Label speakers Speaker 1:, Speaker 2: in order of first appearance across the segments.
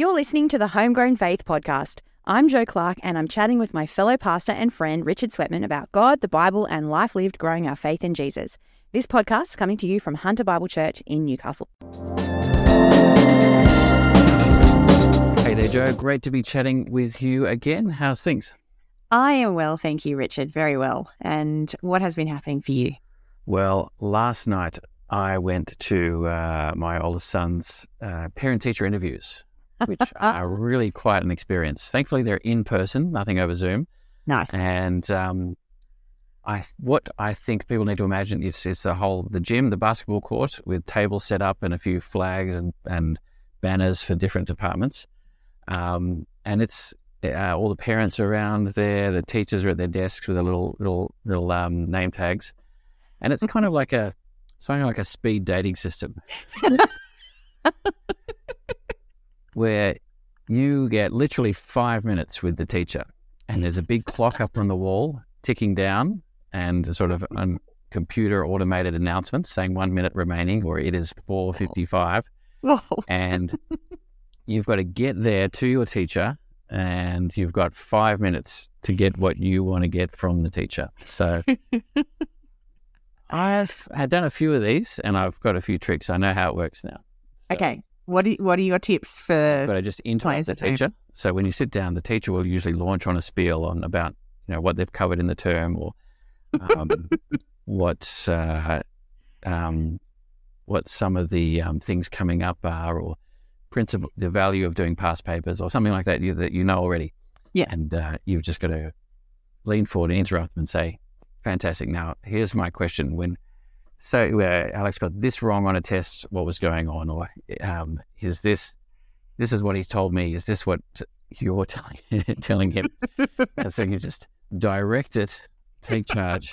Speaker 1: You're listening to the Homegrown Faith Podcast. I'm Jo Clark, and I'm chatting with my fellow pastor and friend Richard Sweatman about God, the Bible, and life lived growing our faith in Jesus. This podcast is coming to you from Hunter Bible Church in Newcastle.
Speaker 2: Hey there, Jo. Great to be chatting with you again. How's things?
Speaker 1: I am well, thank you, Richard. Very well. And what has been happening for you?
Speaker 2: Well, last night I went to uh, my oldest son's uh, parent teacher interviews, which are really quite an experience. Thankfully, they're in person, nothing over Zoom.
Speaker 1: Nice.
Speaker 2: And um, I, what I think people need to imagine is, is the whole the gym, the basketball court with tables set up and a few flags and, and banners for different departments. Um, and it's uh, all the parents are around there. The teachers are at their desks with a little little little um, name tags, and it's kind of like a something like a speed dating system, where you get literally five minutes with the teacher, and there's a big clock up on the wall ticking down, and sort of a computer automated announcement saying one minute remaining, or it is four fifty five, and you've got to get there to your teacher and you've got five minutes to get what you want to get from the teacher. So I've had done a few of these and I've got a few tricks. I know how it works now.
Speaker 1: So okay. What are, what are your tips for?
Speaker 2: Got to just interrupt the teacher. So when you sit down, the teacher will usually launch on a spiel on about you know what they've covered in the term or um, what uh, um, what some of the um, things coming up are, or principle, the value of doing past papers, or something like that you, that you know already.
Speaker 1: Yeah,
Speaker 2: and uh, you've just got to lean forward and interrupt them and say, "Fantastic! Now here's my question: When so uh, Alex got this wrong on a test, what was going on, or um, is this this is what he's told me? Is this what you're telling telling him?" and so you just direct it, take charge,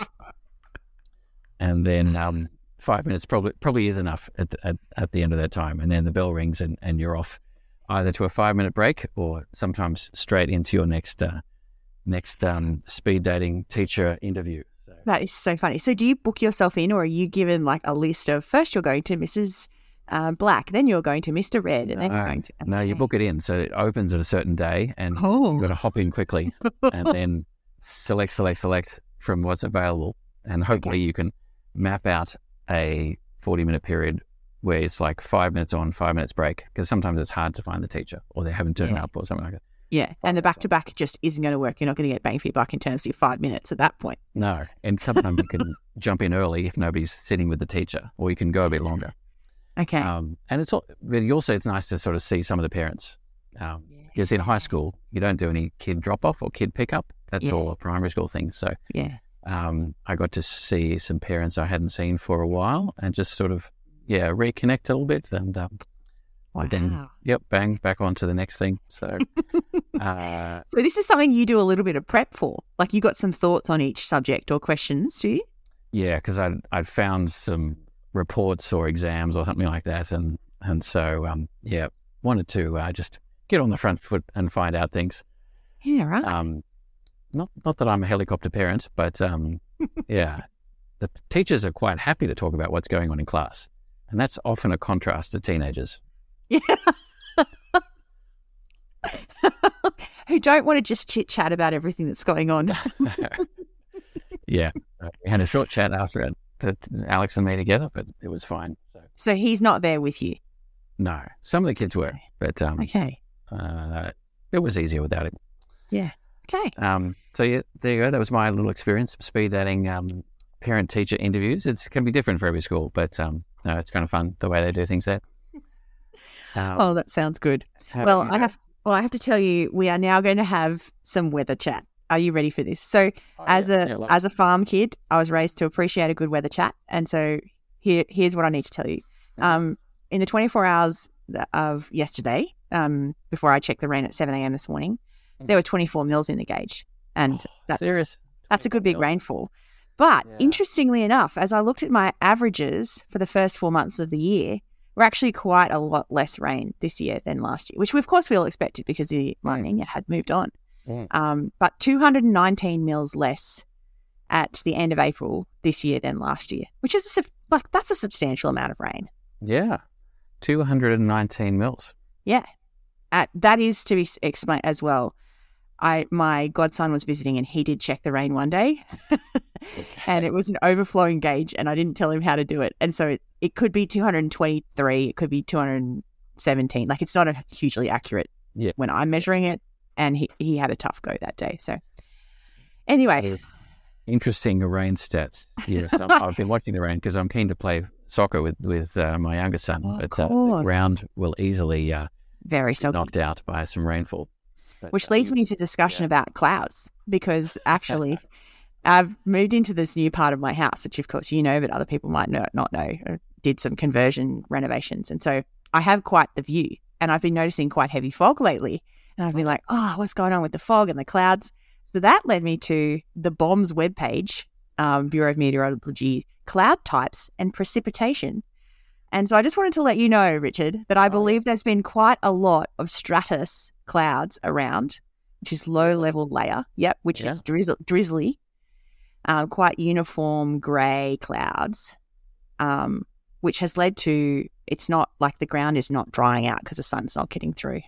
Speaker 2: and then um, five minutes probably probably is enough at the, at, at the end of that time, and then the bell rings and, and you're off either to a five minute break or sometimes straight into your next uh, next um, speed dating teacher interview.
Speaker 1: So. That is so funny. So do you book yourself in, or are you given like a list of first you're going to Mrs. Uh, Black, then you're going to Mr. Red, and then
Speaker 2: no,
Speaker 1: you're going to
Speaker 2: okay. no, you book it in, so it opens at a certain day, and oh. you've got to hop in quickly, and then select, select, select from what's available, and hopefully okay. you can map out a 40 minute period where it's like five minutes on, five minutes break, because sometimes it's hard to find the teacher or they haven't turned yeah. up or something like that.
Speaker 1: Yeah, and the back to back just isn't going to work. You're not going to get bang for your buck in terms of your five minutes at that point.
Speaker 2: No, and sometimes you can jump in early if nobody's sitting with the teacher, or you can go a bit longer.
Speaker 1: Okay.
Speaker 2: Um, and it's all, but you also it's nice to sort of see some of the parents. Um, yeah. Because in high school you don't do any kid drop off or kid pickup. That's yeah. all a primary school thing. So
Speaker 1: yeah,
Speaker 2: um, I got to see some parents I hadn't seen for a while and just sort of, yeah, reconnect a little bit. And um, wow. then, yep, bang, back on to the next thing. So,
Speaker 1: uh, so this is something you do a little bit of prep for. Like you got some thoughts on each subject or questions, do you?
Speaker 2: Yeah, because I'd, I'd found some reports or exams or something like that. And, and so, um, yeah, wanted to uh, just get on the front foot and find out things.
Speaker 1: Yeah, right.
Speaker 2: Um, not not that I'm a helicopter parent, but um, yeah, the teachers are quite happy to talk about what's going on in class, and that's often a contrast to teenagers.
Speaker 1: Yeah. Who don't want to just chit chat about everything that's going on.
Speaker 2: yeah, we had a short chat after it, Alex and me together, but it was fine. So,
Speaker 1: so he's not there with you.
Speaker 2: No, some of the kids were, but um,
Speaker 1: okay,
Speaker 2: uh, it was easier without it.
Speaker 1: Yeah. Okay.
Speaker 2: Um, so yeah, there you go. That was my little experience of speed dating um, parent teacher interviews. It's, It can be different for every school, but um, no, it's kind of fun the way they do things there.
Speaker 1: Um, oh, that sounds good. Well, I have well, I have to tell you, we are now going to have some weather chat. Are you ready for this? So, oh, as yeah. a yeah, as a farm kid, I was raised to appreciate a good weather chat, and so here here's what I need to tell you. Um, in the 24 hours of yesterday, um, before I checked the rain at 7 a.m. this morning, there were 24 mils in the gauge. And oh, that's,
Speaker 2: serious?
Speaker 1: that's a good big mils. rainfall. But yeah. interestingly enough, as I looked at my averages for the first four months of the year, we're actually quite a lot less rain this year than last year, which of course we all expected because the La Nina had moved on. Mm. Um, but 219 mils less at the end of April this year than last year, which is a, like that's a substantial amount of rain.
Speaker 2: Yeah, 219 mils.
Speaker 1: Yeah, uh, that is to be explained as well. I my godson was visiting and he did check the rain one day, and it was an overflowing gauge, and I didn't tell him how to do it, and so it, it could be 223, it could be 217. Like it's not a hugely accurate
Speaker 2: yeah.
Speaker 1: when I'm measuring it, and he he had a tough go that day. So anyway,
Speaker 2: interesting rain stats. Yes, i have been watching the rain because I'm keen to play soccer with with uh, my younger son,
Speaker 1: oh,
Speaker 2: but uh, the ground will easily uh,
Speaker 1: very
Speaker 2: so knocked out by some rainfall.
Speaker 1: But, Which leads um, me to discussion yeah. about clouds because actually. I've moved into this new part of my house, which of course you know, but other people might not know. I did some conversion renovations, and so I have quite the view. And I've been noticing quite heavy fog lately, and I've been like, "Oh, what's going on with the fog and the clouds?" So that led me to the BOM's webpage, um, Bureau of Meteorology, cloud types and precipitation. And so I just wanted to let you know, Richard, that I believe there's been quite a lot of stratus clouds around, which is low level layer. Yep, which yeah. is drizzle, drizzly, uh, quite uniform grey clouds, um, which has led to it's not like the ground is not drying out because the sun's not getting through.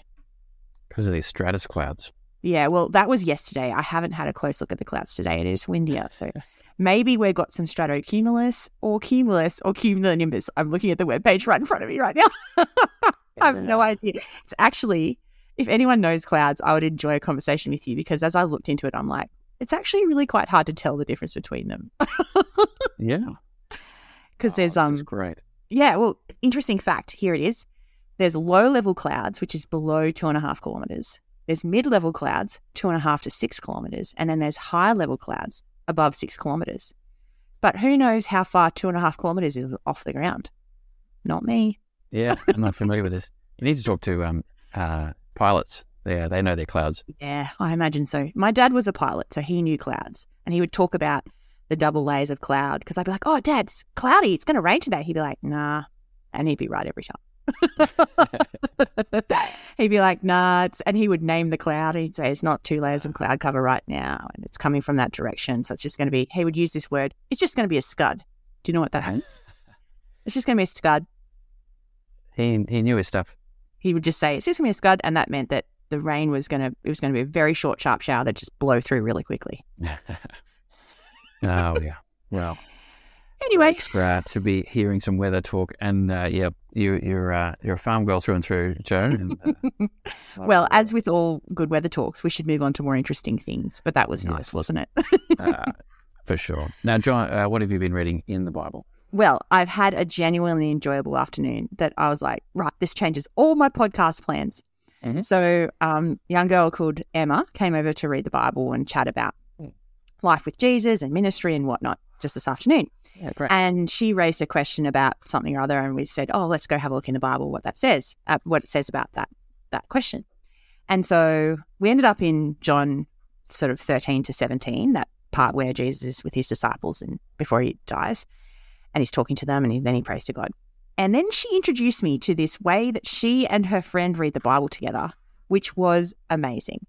Speaker 2: Because of these stratus clouds.
Speaker 1: Yeah, well, that was yesterday. I haven't had a close look at the clouds today. It is windier, so maybe we've got some stratocumulus or cumulus or cumulonimbus. I'm looking at the webpage right in front of me right now. I have no idea. It's actually, if anyone knows clouds, I would enjoy a conversation with you because as I looked into it, I'm like, it's actually really quite hard to tell the difference between them.
Speaker 2: yeah.
Speaker 1: Because oh, there's um
Speaker 2: great.
Speaker 1: Yeah, well, interesting fact. Here it is. There's low level clouds, which is below two and a half kilometers. There's mid level clouds, two and a half to six kilometers, and then there's high level clouds, above six kilometres. But who knows how far two and a half kilometres is off the ground? Not me.
Speaker 2: Yeah, I'm not familiar with this. You need to talk to um, uh, pilots. Yeah, they know their clouds.
Speaker 1: Yeah, I imagine so. My dad was a pilot, so he knew clouds, and he would talk about the double layers of cloud because I'd be like, "Oh, Dad, it's cloudy. It's going to rain today." He'd be like, "Nah," and he'd be right every time. he'd be like, nah, and he would name the cloud. He'd say, it's not two layers of cloud cover right now, and it's coming from that direction. So it's just going to be, he would use this word, it's just going to be a scud. Do you know what that means? it's just going to be a scud.
Speaker 2: He, he knew his stuff.
Speaker 1: He would just say, it's just going to be a scud. And that meant that the rain was going to, it was going to be a very short, sharp shower that just blow through really quickly.
Speaker 2: oh, yeah. Well,
Speaker 1: Anyway,
Speaker 2: uh, to be hearing some weather talk, and uh, yeah, you, you're uh, you're a farm girl through and through, Joan. And,
Speaker 1: uh, well, as with all good weather talks, we should move on to more interesting things. But that was yes. nice, wasn't it?
Speaker 2: Uh, for sure. Now, John, uh, what have you been reading in the Bible?
Speaker 1: Well, I've had a genuinely enjoyable afternoon that I was like, right, this changes all my podcast plans. Mm-hmm. So, um, young girl called Emma came over to read the Bible and chat about mm. life with Jesus and ministry and whatnot just this afternoon.
Speaker 2: Yeah.
Speaker 1: And she raised a question about something or other, and we said, "Oh, let's go have a look in the Bible what that says, uh, what it says about that that question." And so we ended up in John, sort of thirteen to seventeen, that part where Jesus is with his disciples and before he dies, and he's talking to them, and he, then he prays to God. And then she introduced me to this way that she and her friend read the Bible together, which was amazing.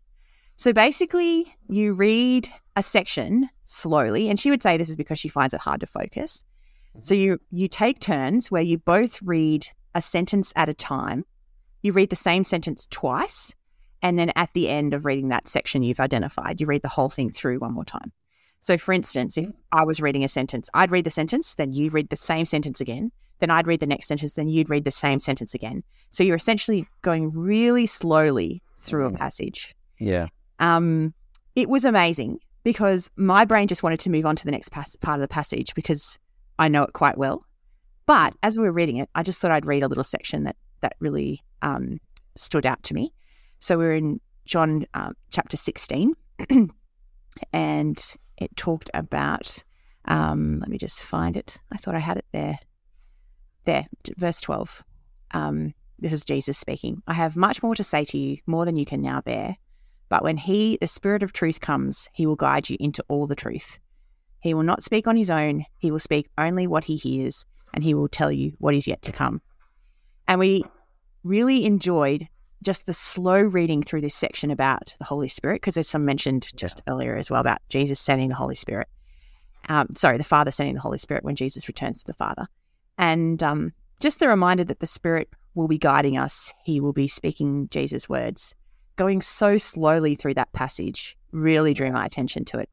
Speaker 1: So basically, you read a section slowly, and she would say this is because she finds it hard to focus. Mm-hmm. So you you take turns where you both read a sentence at a time. You read the same sentence twice, and then at the end of reading that section you've identified, you read the whole thing through one more time. So, for instance, if I was reading a sentence, I'd read the sentence, then you read the same sentence again, then I'd read the next sentence, then you'd read the same sentence again. So you're essentially going really slowly through a mm. passage.
Speaker 2: Yeah.
Speaker 1: Um, it was amazing because my brain just wanted to move on to the next pas- part of the passage because I know it quite well. But as we were reading it, I just thought I'd read a little section that that really um, stood out to me. So we're in John uh, chapter 16, and it talked about. Um, let me just find it. I thought I had it there. There, verse 12. Um, this is Jesus speaking. I have much more to say to you, more than you can now bear. But when he, the Spirit of truth, comes, he will guide you into all the truth. He will not speak on his own, he will speak only what he hears, and he will tell you what is yet to come. And we really enjoyed just the slow reading through this section about the Holy Spirit, because there's some mentioned just yeah. earlier as well about Jesus sending the Holy Spirit. Um, sorry, the Father sending the Holy Spirit when Jesus returns to the Father. And um, just the reminder that the Spirit will be guiding us. He will be speaking Jesus' words. Going so slowly through that passage really drew my attention to it.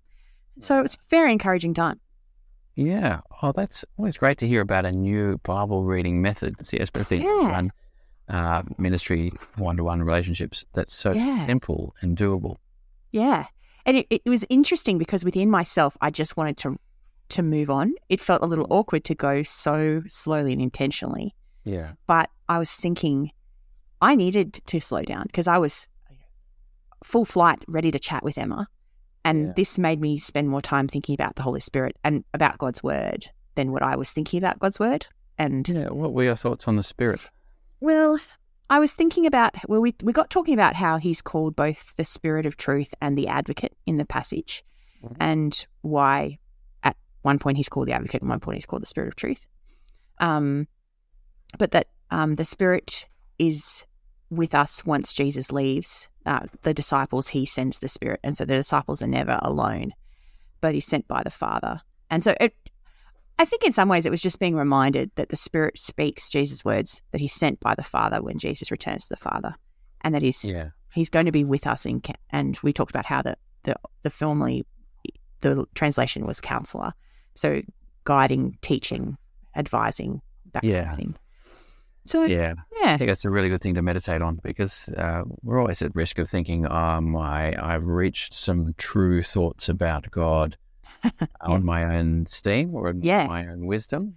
Speaker 1: So it was a very encouraging time.
Speaker 2: Yeah. Oh, that's always great to hear about a new Bible reading method. Especially yeah. uh, ministry one to one relationships. That's so yeah. simple and doable.
Speaker 1: Yeah. And it, it was interesting because within myself, I just wanted to to move on. It felt a little awkward to go so slowly and intentionally.
Speaker 2: Yeah.
Speaker 1: But I was thinking I needed to slow down because I was full flight, ready to chat with Emma. And yeah. this made me spend more time thinking about the Holy Spirit and about God's word than what I was thinking about God's word. And
Speaker 2: yeah, what were your thoughts on the Spirit?
Speaker 1: Well, I was thinking about well, we we got talking about how he's called both the Spirit of Truth and the Advocate in the passage, mm-hmm. and why one point he's called the Advocate, and one point he's called the Spirit of Truth. Um, but that um, the Spirit is with us once Jesus leaves uh, the disciples, he sends the Spirit. And so the disciples are never alone, but he's sent by the Father. And so it, I think in some ways it was just being reminded that the Spirit speaks Jesus' words, that he's sent by the Father when Jesus returns to the Father, and that he's, yeah. he's going to be with us. In, and we talked about how the, the, the formally, the translation was counselor. So guiding, teaching, advising, that yeah. kind of thing.
Speaker 2: So yeah, yeah, I think that's a really good thing to meditate on because uh, we're always at risk of thinking, "Oh my, I've reached some true thoughts about God on my own steam or yeah. my own wisdom."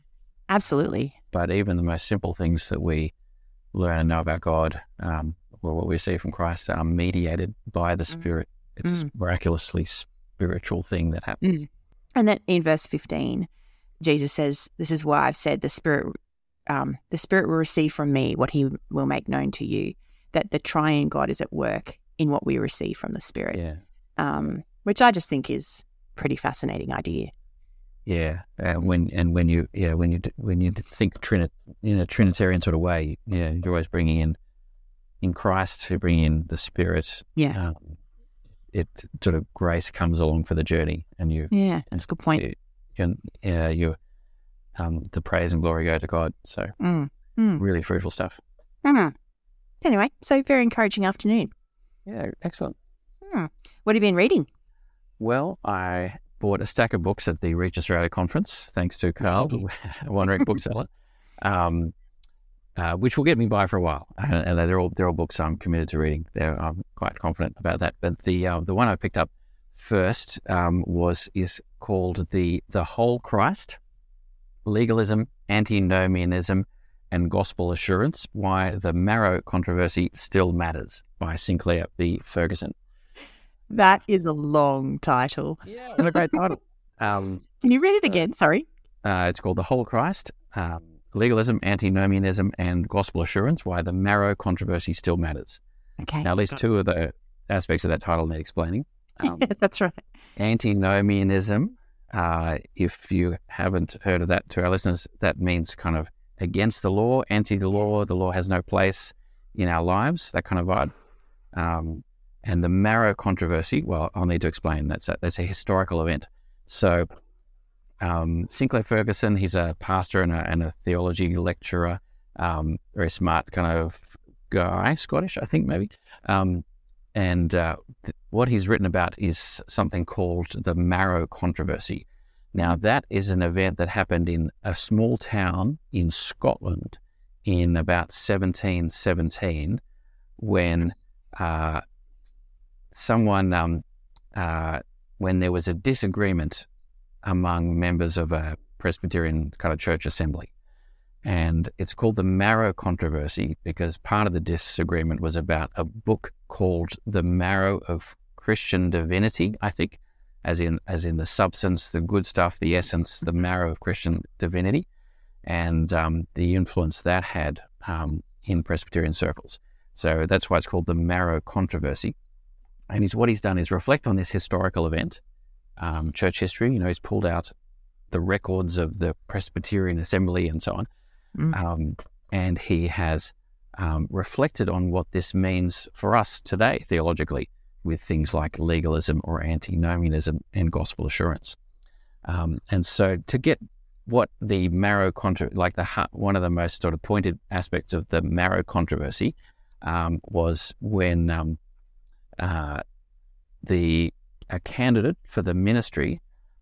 Speaker 1: Absolutely.
Speaker 2: But even the most simple things that we learn and know about God, um, or what we see from Christ, are mediated by the mm. Spirit. Mm. It's mm. a miraculously spiritual thing that happens. Mm.
Speaker 1: And then in verse fifteen, Jesus says, "This is why I've said the Spirit." um, the Spirit will receive from me what He will make known to you. That the Triune God is at work in what we receive from the Spirit.
Speaker 2: Yeah.
Speaker 1: Um, which I just think is pretty fascinating idea.
Speaker 2: Yeah, uh, when and when you yeah when you when you think Trinit in a Trinitarian sort of way, yeah, you're always bringing in in Christ, you bring in the Spirit.
Speaker 1: Yeah. Um,
Speaker 2: it sort of grace comes along for the journey, and you.
Speaker 1: Yeah, that's a good point.
Speaker 2: You, yeah, you um, the praise and glory go to God. So
Speaker 1: mm. Mm.
Speaker 2: really fruitful stuff.
Speaker 1: Mm. Anyway, so very encouraging afternoon.
Speaker 2: Yeah, excellent.
Speaker 1: Hmm. What have you been reading?
Speaker 2: Well, I bought a stack of books at the Reach Australia conference, thanks to Carl, a wandering bookseller, um, uh, which will get me by for a while. And, and, they're all they're all books I'm committed to reading. They're, I'm quite confident about that. But the uh, the one I picked up first um, was is called the the Whole Christ legalism, antinomianism, and gospel assurance why the marrow controversy still matters by Sinclair B. Ferguson.
Speaker 1: That is a long title.
Speaker 2: Yeah, what a great title. Um,
Speaker 1: Can you read it again? Sorry.
Speaker 2: Uh, it's called The Whole Christ um, Legalism, Antinomianism, and Gospel Assurance Why the Marrow Controversy Still Matters.
Speaker 1: Okay.
Speaker 2: Now, at least two of the aspects of that title need explaining.
Speaker 1: Um, yeah, that's right.
Speaker 2: Antinomianism uh, if you haven't heard of that to our listeners, that means kind of against the law, anti the law, the law has no place in our lives, that kind of vibe. Um, and the marrow controversy, well, I'll need to explain. That's a, that's a historical event. So, um, Sinclair Ferguson, he's a pastor and a, and a theology lecturer, um, very smart kind of guy, Scottish, I think maybe. Um, and uh, th- what he's written about is something called the Marrow Controversy. Now, that is an event that happened in a small town in Scotland in about 1717 when uh, someone, um, uh, when there was a disagreement among members of a Presbyterian kind of church assembly. And it's called the Marrow Controversy because part of the disagreement was about a book called The Marrow of Christian Divinity, I think, as in as in the substance, the good stuff, the essence, the marrow of Christian divinity, and um, the influence that had um, in Presbyterian circles. So that's why it's called the Marrow Controversy. And he's, what he's done is reflect on this historical event, um, church history. You know, he's pulled out the records of the Presbyterian Assembly and so on, Mm. Um, and he has um, reflected on what this means for us today theologically with things like legalism or antinomianism and gospel assurance. Um, and so to get what the marrow contra- like the one of the most sort of pointed aspects of the marrow controversy um, was when um, uh, the a candidate for the ministry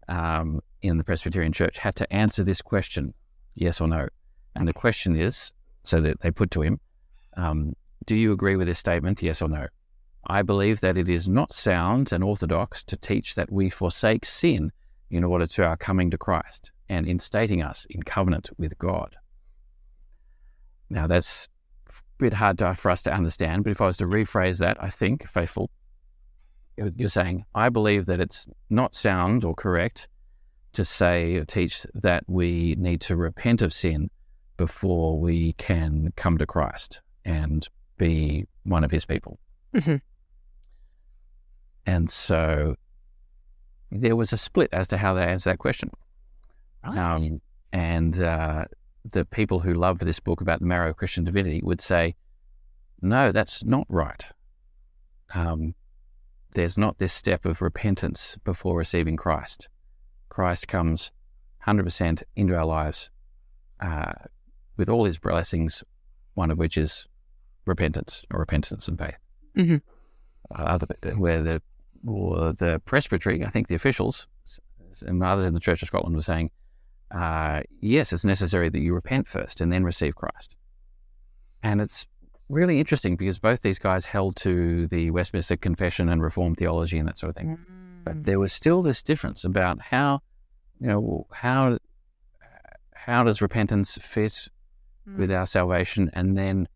Speaker 2: um, in the Presbyterian Church had to answer this question, yes or no. And the question is, so that they put to him, um, do you agree with this statement, yes or no? I believe that it is not sound and orthodox to teach that we forsake sin in order to our coming to Christ and instating us in covenant with God. Now, that's a bit hard to, for us to understand, but if I was to rephrase that, I think, faithful, you're saying, I believe that it's not sound or correct to say or teach that we need to repent of sin before we can come to Christ and be one of his people. Mm-hmm. And so there was a split as to how they answered that question. Right. Um, and uh, the people who loved this book about the marrow of Christian divinity would say, no, that's not right. Um, there's not this step of repentance before receiving Christ. Christ comes 100% into our lives uh, with all his blessings, one of which is repentance or repentance and faith. Mm-hmm. Uh, where the the presbytery, I think the officials and others in the Church of Scotland were saying, uh, yes, it's necessary that you repent first and then receive Christ. And it's really interesting because both these guys held to the Westminster Confession and Reformed theology and that sort of thing. Mm. But there was still this difference about how, you know, how how does repentance fit mm. with our salvation? And then,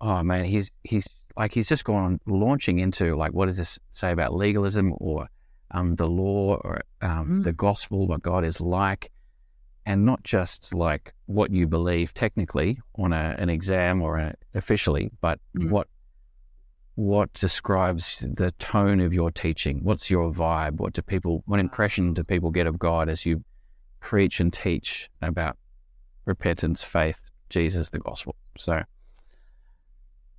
Speaker 2: oh man, he's he's like he's just gone launching into like what does this say about legalism or um, the law or um, mm. the gospel, what God is like, and not just like what you believe technically on a, an exam or a, officially, but mm. what what describes the tone of your teaching. What's your vibe? What do people? What impression do people get of God as you preach and teach about repentance, faith, Jesus, the gospel? So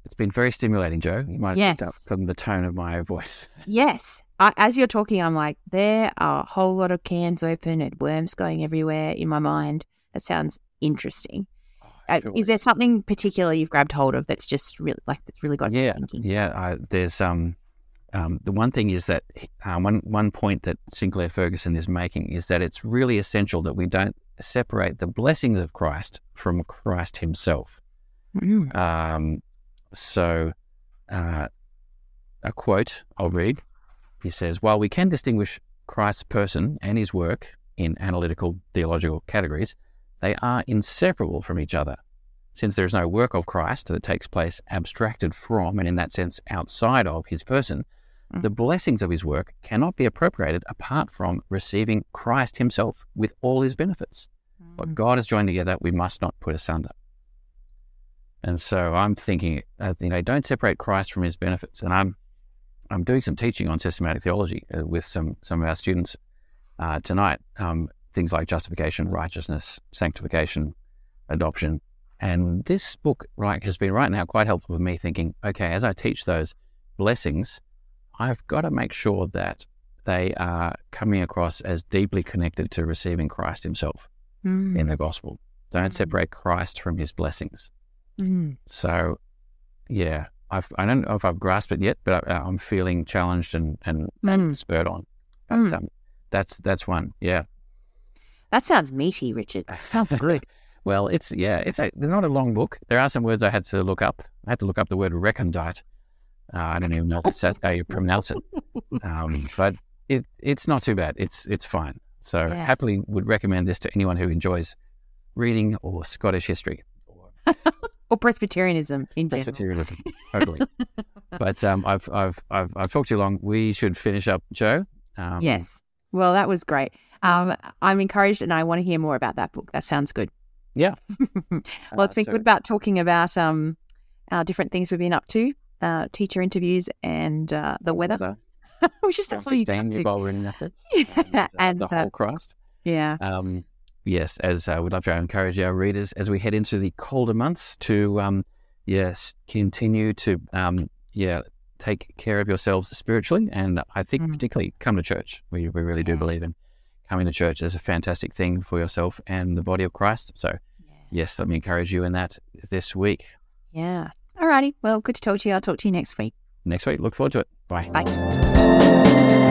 Speaker 2: it's been very stimulating, Jo. You might have yes. picked up from the tone of my voice.
Speaker 1: Yes. I, as you're talking, I'm like, there are a whole lot of cans open and worms going everywhere in my mind. That sounds interesting. Oh, uh, is there something particular you've grabbed hold of that's just really like that's really got
Speaker 2: yeah,
Speaker 1: thinking?
Speaker 2: Yeah, I, there's um, um, the one thing is that uh, one one point that Sinclair Ferguson is making is that it's really essential that we don't separate the blessings of Christ from Christ Himself. Mm. Um, so, uh, a quote I'll read. He says, While we can distinguish Christ's person and his work in analytical theological categories, they are inseparable from each other. Since there is no work of Christ that takes place abstracted from and in that sense outside of his person, mm. the blessings of his work cannot be appropriated apart from receiving Christ himself with all his benefits. Mm. What God has joined together, we must not put asunder. And so I'm thinking, uh, you know, don't separate Christ from his benefits. And I'm I'm doing some teaching on systematic theology uh, with some some of our students uh, tonight. Um, things like justification, righteousness, sanctification, adoption, and this book right has been right now quite helpful for me thinking. Okay, as I teach those blessings, I've got to make sure that they are coming across as deeply connected to receiving Christ Himself mm. in the gospel. Don't mm. separate Christ from His blessings. Mm. So, yeah, I've, I don't know if I've grasped it yet, but I, am feeling challenged and, and, mm. spurred on. But mm. um, that's that's one. Yeah.
Speaker 1: That sounds meaty, Richard. Sounds good.
Speaker 2: well, it's yeah, it's a they're not a long book. There are some words I had to look up. I had to look up the word recondite. Uh, I don't even know how you pronounce it, um, but it it's not too bad. It's it's fine. So yeah. happily would recommend this to anyone who enjoys reading or Scottish history.
Speaker 1: or Presbyterianism in
Speaker 2: general. Presbyterianism, totally. but um, I've, I've, I've, I've talked too long. We should finish up, Jo.
Speaker 1: Um, yes. Well, that was great. Um, I'm encouraged and I want to hear more about that book. That sounds good.
Speaker 2: Yeah.
Speaker 1: well, it's been uh, so... good about talking about um, our different things we've been up to, uh, teacher interviews and uh, the weather. weather. we start
Speaker 2: something. While we're in methods. Yeah. And, uh, and the whole uh, Christ.
Speaker 1: Yeah.
Speaker 2: Um, yes, as uh, we'd love to encourage our readers as we head into the colder months to, um, yes, continue to, um, yeah, take care of yourselves spiritually. And I think mm. particularly come to church. We, we really do believe in coming to church is a fantastic thing for yourself and the body of Christ. So, yeah. yes, let me encourage you in that this week.
Speaker 1: Yeah. All righty. Well, good to talk to you. I'll talk to you next week.
Speaker 2: Next week. Look forward to it. Bye.
Speaker 1: Bye.